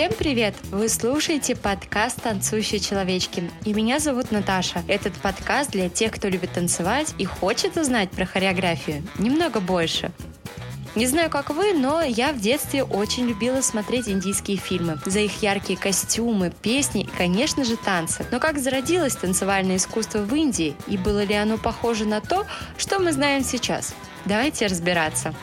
Всем привет! Вы слушаете подкаст «Танцующие человечки». И меня зовут Наташа. Этот подкаст для тех, кто любит танцевать и хочет узнать про хореографию немного больше. Не знаю, как вы, но я в детстве очень любила смотреть индийские фильмы. За их яркие костюмы, песни и, конечно же, танцы. Но как зародилось танцевальное искусство в Индии? И было ли оно похоже на то, что мы знаем сейчас? Давайте разбираться.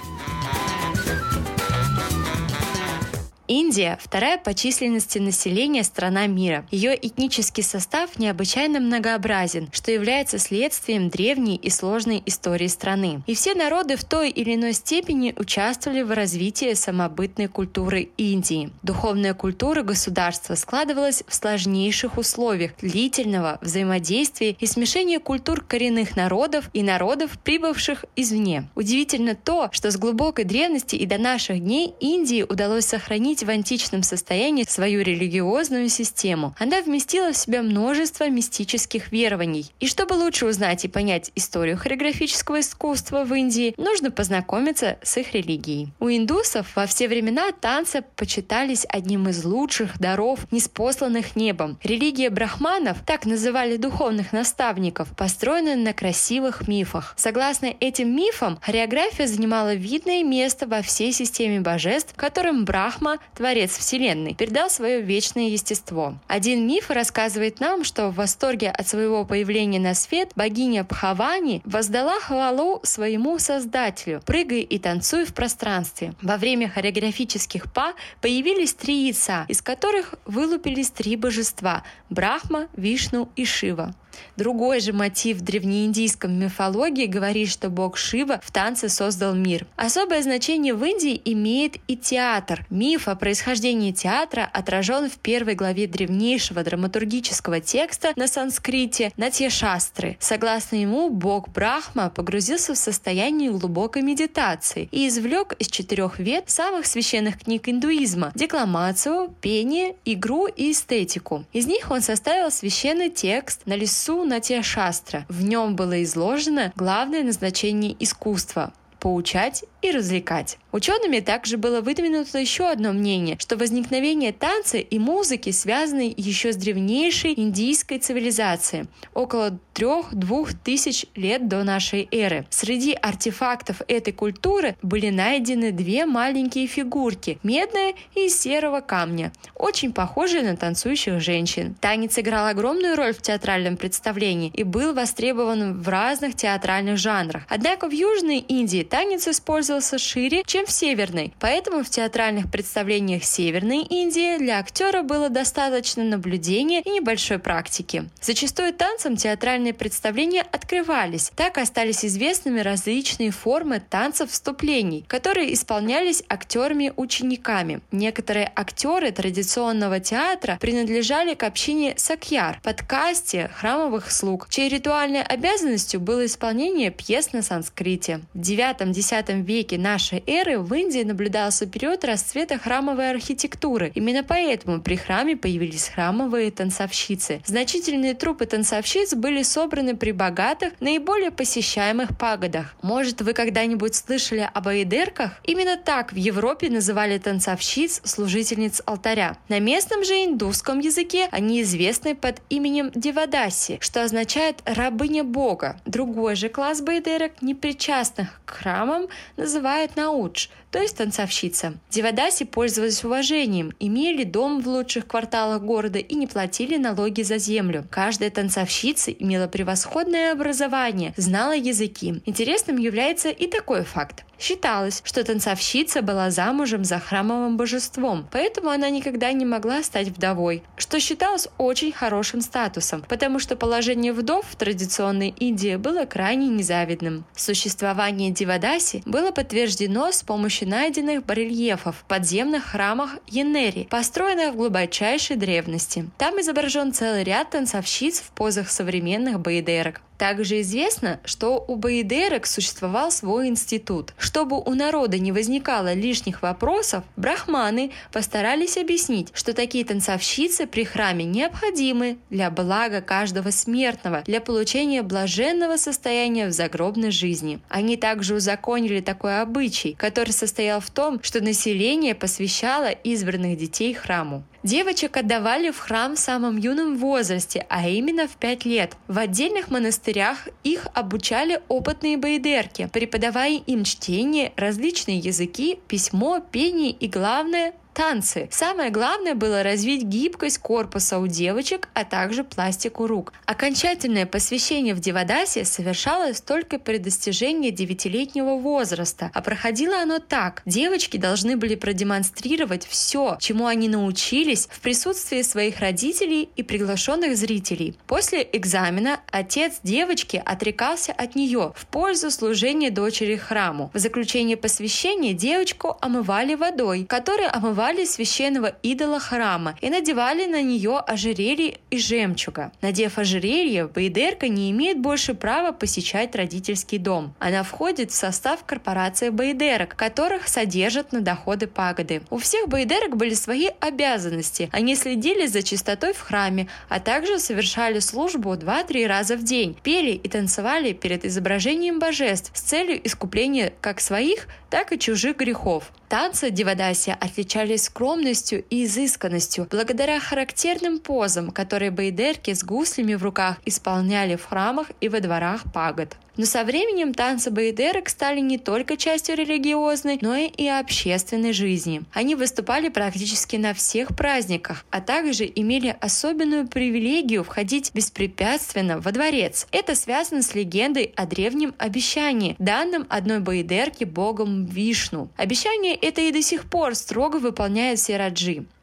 Индия – вторая по численности населения страна мира. Ее этнический состав необычайно многообразен, что является следствием древней и сложной истории страны. И все народы в той или иной степени участвовали в развитии самобытной культуры Индии. Духовная культура государства складывалась в сложнейших условиях длительного взаимодействия и смешения культур коренных народов и народов, прибывших извне. Удивительно то, что с глубокой древности и до наших дней Индии удалось сохранить сохранить в античном состоянии свою религиозную систему. Она вместила в себя множество мистических верований. И чтобы лучше узнать и понять историю хореографического искусства в Индии, нужно познакомиться с их религией. У индусов во все времена танцы почитались одним из лучших даров, неспосланных небом. Религия брахманов, так называли духовных наставников, построена на красивых мифах. Согласно этим мифам, хореография занимала видное место во всей системе божеств, которым Брахма Творец Вселенной, передал свое вечное естество. Один миф рассказывает нам, что в восторге от своего появления на свет богиня Пхавани воздала хвалу своему создателю, прыгая и танцуя в пространстве. Во время хореографических па появились три яйца, из которых вылупились три божества – Брахма, Вишну и Шива. Другой же мотив в древнеиндийском мифологии говорит, что бог Шива в танце создал мир. Особое значение в Индии имеет и театр. Миф о происхождении театра отражен в первой главе древнейшего драматургического текста на санскрите Натья Шастры. Согласно ему, бог Брахма погрузился в состояние глубокой медитации и извлек из четырех вет самых священных книг индуизма – декламацию, пение, игру и эстетику. Из них он составил священный текст на лесу Су Натия Шастра. В нем было изложено главное назначение искусства – поучать и развлекать. Учеными также было выдвинуто еще одно мнение, что возникновение танца и музыки связаны еще с древнейшей индийской цивилизацией, около трех-двух тысяч лет до нашей эры. Среди артефактов этой культуры были найдены две маленькие фигурки, медная и серого камня, очень похожие на танцующих женщин. Танец играл огромную роль в театральном представлении и был востребован в разных театральных жанрах. Однако в Южной Индии танец использовался шире, чем в Северной, поэтому в театральных представлениях Северной Индии для актера было достаточно наблюдения и небольшой практики. Зачастую танцем театральные представления открывались. Так остались известными различные формы танцев вступлений, которые исполнялись актерами-учениками. Некоторые актеры традиционного театра принадлежали к общине сакьяр, подкасте храмовых слуг, чьей ритуальной обязанностью было исполнение пьес на санскрите. В IX-X веке нашей эры в Индии наблюдался период расцвета храмовой архитектуры. Именно поэтому при храме появились храмовые танцовщицы. Значительные трупы танцовщиц были собраны при богатых, наиболее посещаемых пагодах. Может, вы когда-нибудь слышали об аидерках? Именно так в Европе называли танцовщиц служительниц алтаря. На местном же индусском языке они известны под именем Девадаси, что означает «рабыня бога». Другой же класс баидерок, непричастных к храмам, называют coach то есть танцовщица. Девадаси пользовались уважением, имели дом в лучших кварталах города и не платили налоги за землю. Каждая танцовщица имела превосходное образование, знала языки. Интересным является и такой факт. Считалось, что танцовщица была замужем за храмовым божеством, поэтому она никогда не могла стать вдовой, что считалось очень хорошим статусом, потому что положение вдов в традиционной Индии было крайне незавидным. Существование Дивадаси было подтверждено с помощью найденных барельефов в подземных храмах Енери, построенных в глубочайшей древности. Там изображен целый ряд танцовщиц в позах современных баидерок. Также известно, что у баидерок существовал свой институт. Чтобы у народа не возникало лишних вопросов, брахманы постарались объяснить, что такие танцовщицы при храме необходимы для блага каждого смертного, для получения блаженного состояния в загробной жизни. Они также узаконили такой обычай, который состоял в том, что население посвящало избранных детей храму. Девочек отдавали в храм в самом юном возрасте, а именно в 5 лет. В отдельных монастырях их обучали опытные байдерки, преподавая им чтение, различные языки, письмо, пение и, главное, танцы. Самое главное было развить гибкость корпуса у девочек, а также пластику рук. Окончательное посвящение в Девадасе совершалось только при достижении девятилетнего возраста, а проходило оно так. Девочки должны были продемонстрировать все, чему они научились в присутствии своих родителей и приглашенных зрителей. После экзамена отец девочки отрекался от нее в пользу служения дочери храму. В заключение посвящения девочку омывали водой, которая омывала создавали священного идола храма и надевали на нее ожерелье из жемчуга. Надев ожерелье, Байдерка не имеет больше права посещать родительский дом. Она входит в состав корпорации Байдерок, которых содержат на доходы пагоды. У всех Байдерок были свои обязанности. Они следили за чистотой в храме, а также совершали службу 2-3 раза в день, пели и танцевали перед изображением божеств с целью искупления как своих, так и чужих грехов. Танцы Дивадаси отличались скромностью и изысканностью благодаря характерным позам, которые бейдерки с гуслями в руках исполняли в храмах и во дворах пагод. Но со временем танцы бейдерок стали не только частью религиозной, но и общественной жизни. Они выступали практически на всех праздниках, а также имели особенную привилегию входить беспрепятственно во дворец. Это связано с легендой о древнем обещании, данном одной бейдерке богом Вишну. Обещание это и до сих пор строго выполняет все.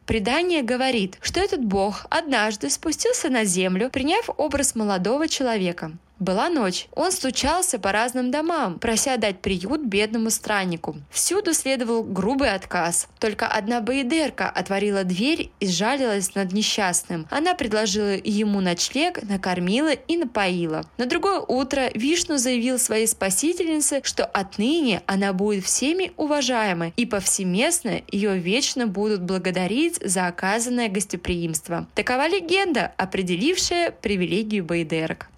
Предание говорит, что этот бог однажды спустился на землю, приняв образ молодого человека. Была ночь. Он стучался по разным домам, прося дать приют бедному страннику. Всюду следовал грубый отказ. Только одна баидерка отворила дверь и сжалилась над несчастным. Она предложила ему ночлег, накормила и напоила. На другое утро Вишну заявил своей спасительнице, что отныне она будет всеми уважаемой и повсеместно ее вечно будут благодарить за оказанное гостеприимство. Такова легенда, определившая привилегию баидерок.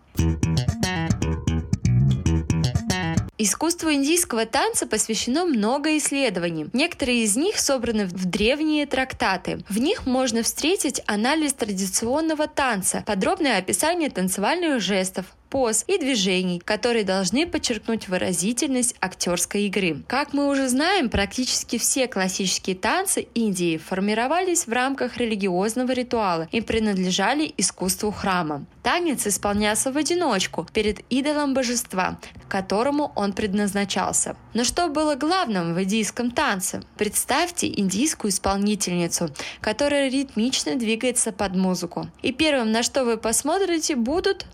Искусству индийского танца посвящено много исследований. Некоторые из них собраны в древние трактаты. В них можно встретить анализ традиционного танца, подробное описание танцевальных жестов, поз и движений, которые должны подчеркнуть выразительность актерской игры. Как мы уже знаем, практически все классические танцы Индии формировались в рамках религиозного ритуала и принадлежали искусству храма. Танец исполнялся в одиночку перед идолом божества, которому он предназначался. Но что было главным в индийском танце? Представьте индийскую исполнительницу, которая ритмично двигается под музыку. И первым, на что вы посмотрите, будут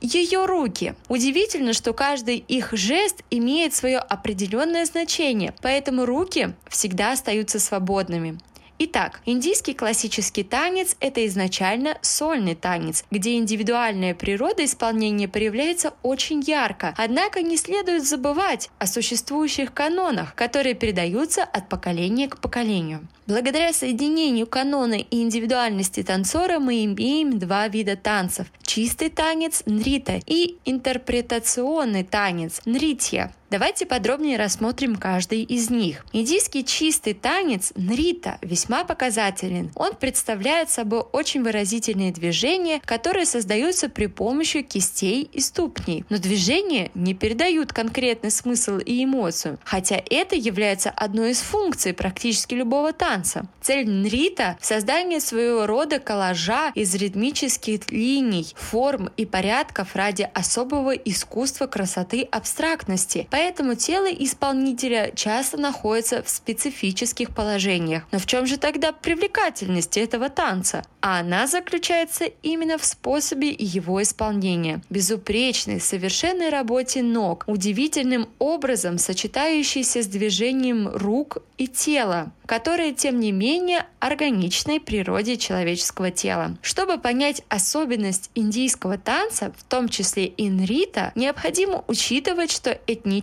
ее руки. Удивительно, что каждый их жест имеет свое определенное значение, поэтому руки всегда остаются свободными. Итак, индийский классический танец – это изначально сольный танец, где индивидуальная природа исполнения проявляется очень ярко. Однако не следует забывать о существующих канонах, которые передаются от поколения к поколению. Благодаря соединению канона и индивидуальности танцора мы имеем два вида танцев – чистый танец – нрита и интерпретационный танец – нритья. Давайте подробнее рассмотрим каждый из них. Индийский чистый танец нрита весьма показателен. Он представляет собой очень выразительные движения, которые создаются при помощи кистей и ступней. Но движения не передают конкретный смысл и эмоцию, хотя это является одной из функций практически любого танца. Цель нрита – создание своего рода коллажа из ритмических линий, форм и порядков ради особого искусства красоты абстрактности – поэтому тело исполнителя часто находится в специфических положениях. Но в чем же тогда привлекательность этого танца? А она заключается именно в способе его исполнения. Безупречной, совершенной работе ног, удивительным образом сочетающейся с движением рук и тела, которые, тем не менее, органичны природе человеческого тела. Чтобы понять особенность индийского танца, в том числе инрита, необходимо учитывать, что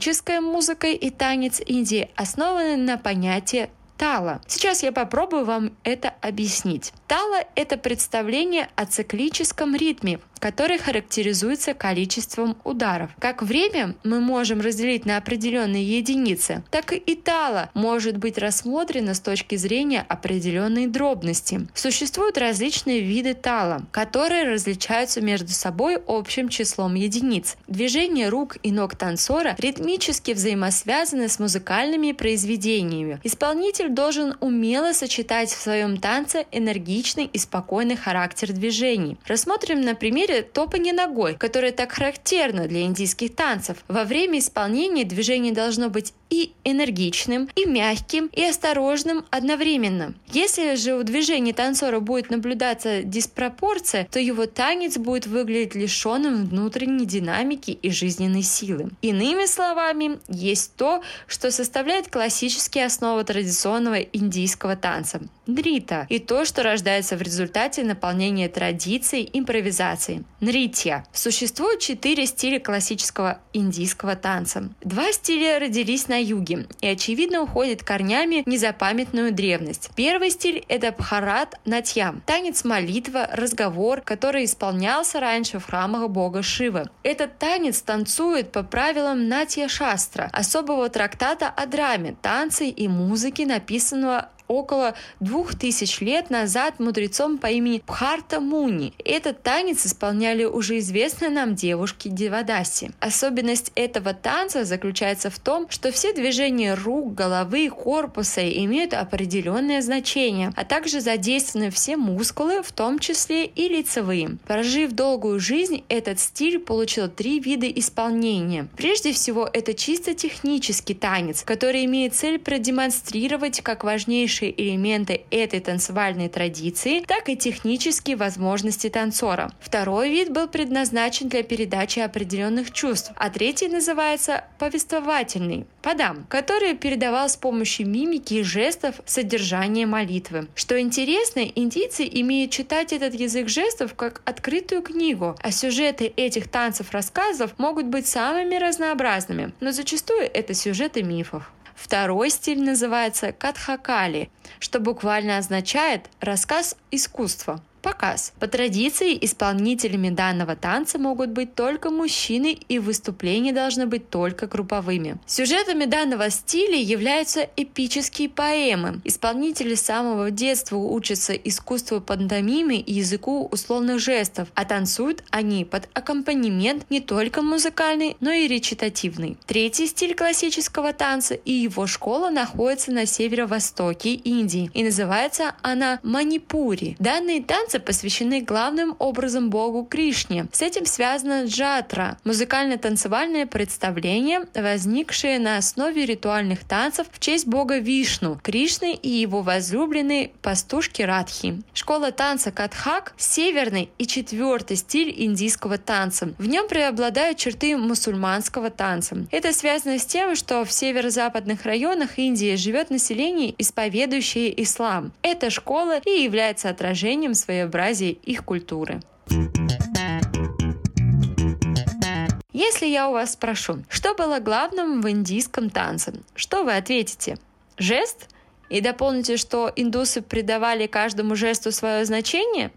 этническая музыка и танец Индии основаны на понятии тала. Сейчас я попробую вам это объяснить. Тала — это представление о циклическом ритме, который характеризуется количеством ударов. Как время мы можем разделить на определенные единицы, так и тала может быть рассмотрена с точки зрения определенной дробности. Существуют различные виды тала, которые различаются между собой общим числом единиц. Движение рук и ног танцора ритмически взаимосвязаны с музыкальными произведениями. Исполнитель должен умело сочетать в своем танце энергичный и спокойный характер движений. Рассмотрим на примере или топание ногой, которое так характерно для индийских танцев. Во время исполнения движение должно быть и энергичным, и мягким, и осторожным одновременно. Если же у движения танцора будет наблюдаться диспропорция, то его танец будет выглядеть лишенным внутренней динамики и жизненной силы. Иными словами, есть то, что составляет классические основы традиционного индийского танца – дрита, и то, что рождается в результате наполнения традиций импровизации – нритья. Существует четыре стиля классического индийского танца. Два стиля родились на юге и, очевидно, уходят корнями в незапамятную древность. Первый стиль – это Бхарат Натьям – танец молитва, разговор, который исполнялся раньше в храмах бога Шивы. Этот танец танцует по правилам Натья Шастра, особого трактата о драме, танце и музыке, написанного около двух тысяч лет назад мудрецом по имени Бхарта Муни. Этот танец исполняли уже известные нам девушки Девадаси. Особенность этого танца заключается в том, что все движения рук, головы, корпуса имеют определенное значение, а также задействованы все мускулы, в том числе и лицевые. Прожив долгую жизнь, этот стиль получил три вида исполнения. Прежде всего, это чисто технический танец, который имеет цель продемонстрировать как важнейший важнейшие элементы этой танцевальной традиции, так и технические возможности танцора. Второй вид был предназначен для передачи определенных чувств, а третий называется повествовательный, подам, который передавал с помощью мимики и жестов содержание молитвы. Что интересно, индийцы имеют читать этот язык жестов как открытую книгу, а сюжеты этих танцев-рассказов могут быть самыми разнообразными, но зачастую это сюжеты мифов. Второй стиль называется катхакали, что буквально означает «рассказ искусства» показ. По традиции исполнителями данного танца могут быть только мужчины и выступления должны быть только групповыми. Сюжетами данного стиля являются эпические поэмы. Исполнители с самого детства учатся искусству пантомимы и языку условных жестов, а танцуют они под аккомпанемент не только музыкальный, но и речитативный. Третий стиль классического танца и его школа находится на северо-востоке Индии и называется она манипури. Данные танцы танцы посвящены главным образом богу Кришне. С этим связано джатра – музыкально-танцевальное представление, возникшее на основе ритуальных танцев в честь бога Вишну, Кришны и его возлюбленной пастушки Радхи. Школа танца Катхак – северный и четвертый стиль индийского танца. В нем преобладают черты мусульманского танца. Это связано с тем, что в северо-западных районах Индии живет население, исповедующее ислам. Эта школа и является отражением своего своеобразие их культуры. Если я у вас спрошу, что было главным в индийском танце, что вы ответите? Жест? И дополните, что индусы придавали каждому жесту свое значение?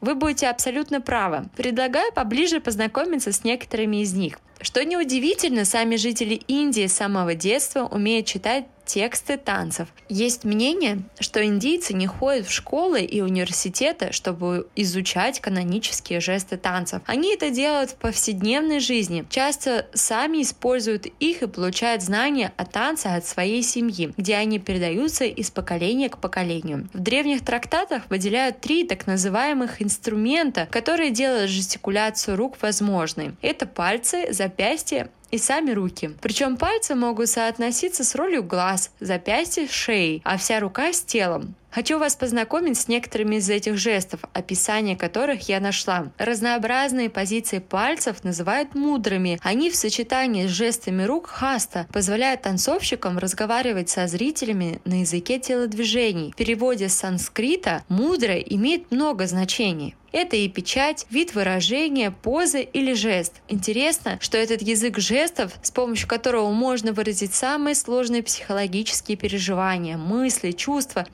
Вы будете абсолютно правы. Предлагаю поближе познакомиться с некоторыми из них. Что неудивительно, сами жители Индии с самого детства умеют читать тексты танцев. Есть мнение, что индийцы не ходят в школы и университеты, чтобы изучать канонические жесты танцев. Они это делают в повседневной жизни. Часто сами используют их и получают знания о танце от своей семьи, где они передаются из поколения к поколению. В древних трактатах выделяют три так называемых инструмента, которые делают жестикуляцию рук возможной. Это пальцы, запястья и сами руки. Причем пальцы могут соотноситься с ролью глаз, запястья, шеи, а вся рука с телом. Хочу вас познакомить с некоторыми из этих жестов, описание которых я нашла. Разнообразные позиции пальцев называют мудрыми. Они в сочетании с жестами рук хаста позволяют танцовщикам разговаривать со зрителями на языке телодвижений. В переводе с санскрита «мудра» имеет много значений. Это и печать, вид выражения, позы или жест. Интересно, что этот язык жестов, с помощью которого можно выразить самые сложные психологические переживания, мысли, чувства,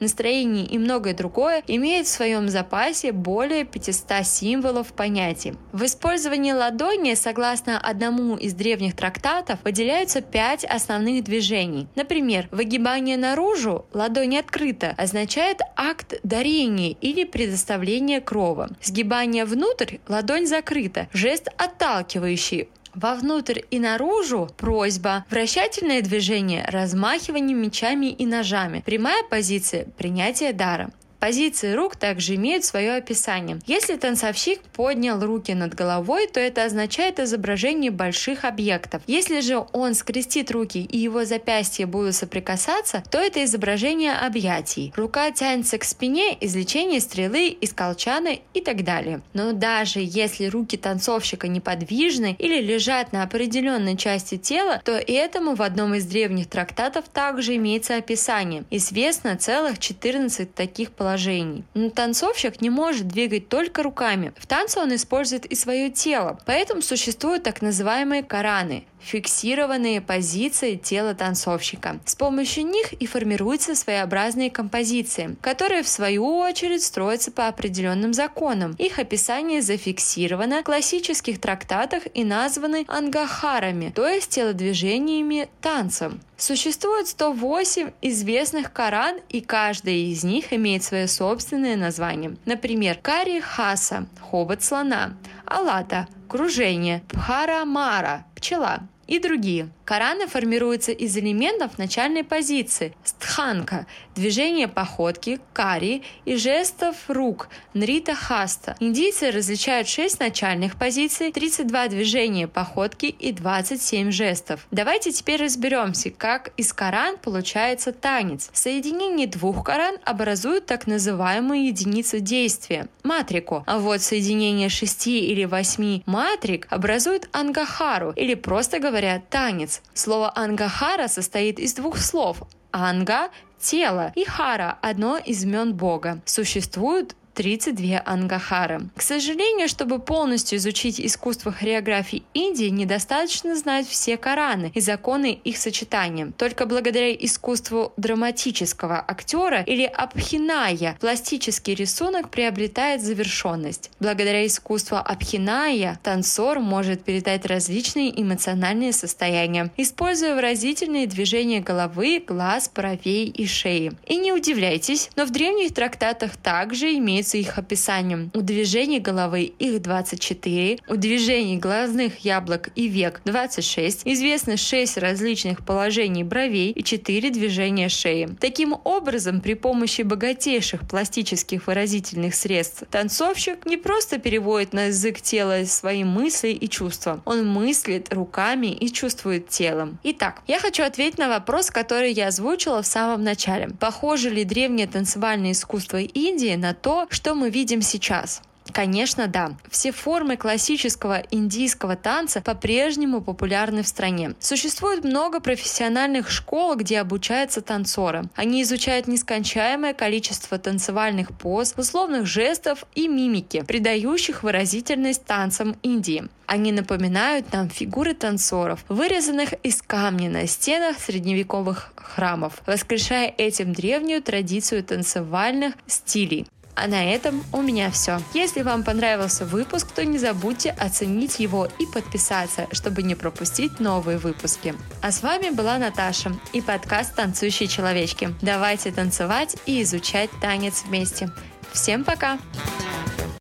настроения и многое другое, имеет в своем запасе более 500 символов понятий. В использовании ладони, согласно одному из древних трактатов, выделяются пять основных движений. Например, выгибание наружу, ладонь открыта, означает акт дарения или предоставления крова. Сгибание внутрь, ладонь закрыта, жест отталкивающий, Вовнутрь и наружу просьба, вращательное движение, размахивание мечами и ножами, прямая позиция принятие дара. Позиции рук также имеют свое описание. Если танцовщик поднял руки над головой, то это означает изображение больших объектов. Если же он скрестит руки и его запястья будут соприкасаться, то это изображение объятий. Рука тянется к спине, извлечение стрелы из колчана и так далее. Но даже если руки танцовщика неподвижны или лежат на определенной части тела, то этому в одном из древних трактатов также имеется описание. Известно целых 14 таких положений положений. Но танцовщик не может двигать только руками. В танце он использует и свое тело. Поэтому существуют так называемые караны фиксированные позиции тела танцовщика. С помощью них и формируются своеобразные композиции, которые в свою очередь строятся по определенным законам. Их описание зафиксировано в классических трактатах и названы ангахарами, то есть телодвижениями танцем. Существует 108 известных Коран, и каждая из них имеет свое собственное название. Например, Кари Хаса – хобот слона, Алата – кружение, Пхара Мара – пчела и другие. Кораны формируются из элементов начальной позиции – стханка, движение походки, кари и жестов рук – нрита хаста. Индийцы различают 6 начальных позиций, 32 движения походки и 27 жестов. Давайте теперь разберемся, как из Коран получается танец. Соединение двух Коран образуют так называемую единицу действия – матрику, а вот соединение 6 или 8 матрик образует ангахару или просто говоря танец. Слово ангахара состоит из двух слов. Анга – тело и хара – одно из имен Бога. Существуют 32 ангахары. К сожалению, чтобы полностью изучить искусство хореографии Индии, недостаточно знать все Кораны и законы их сочетания. Только благодаря искусству драматического актера или абхиная пластический рисунок приобретает завершенность. Благодаря искусству абхиная танцор может передать различные эмоциональные состояния, используя выразительные движения головы, глаз, бровей и шеи. И не удивляйтесь, но в древних трактатах также имеется имеется их описанием. У движений головы их 24, у движений глазных яблок и век 26, известно 6 различных положений бровей и 4 движения шеи. Таким образом, при помощи богатейших пластических выразительных средств танцовщик не просто переводит на язык тела свои мысли и чувства, он мыслит руками и чувствует телом. Итак, я хочу ответить на вопрос, который я озвучила в самом начале. Похоже ли древнее танцевальное искусство Индии на то, что мы видим сейчас? Конечно, да. Все формы классического индийского танца по-прежнему популярны в стране. Существует много профессиональных школ, где обучаются танцоры. Они изучают нескончаемое количество танцевальных поз, условных жестов и мимики, придающих выразительность танцам Индии. Они напоминают нам фигуры танцоров, вырезанных из камня на стенах средневековых храмов, воскрешая этим древнюю традицию танцевальных стилей. А на этом у меня все. Если вам понравился выпуск, то не забудьте оценить его и подписаться, чтобы не пропустить новые выпуски. А с вами была Наташа и подкаст «Танцующие человечки». Давайте танцевать и изучать танец вместе. Всем пока! Пока!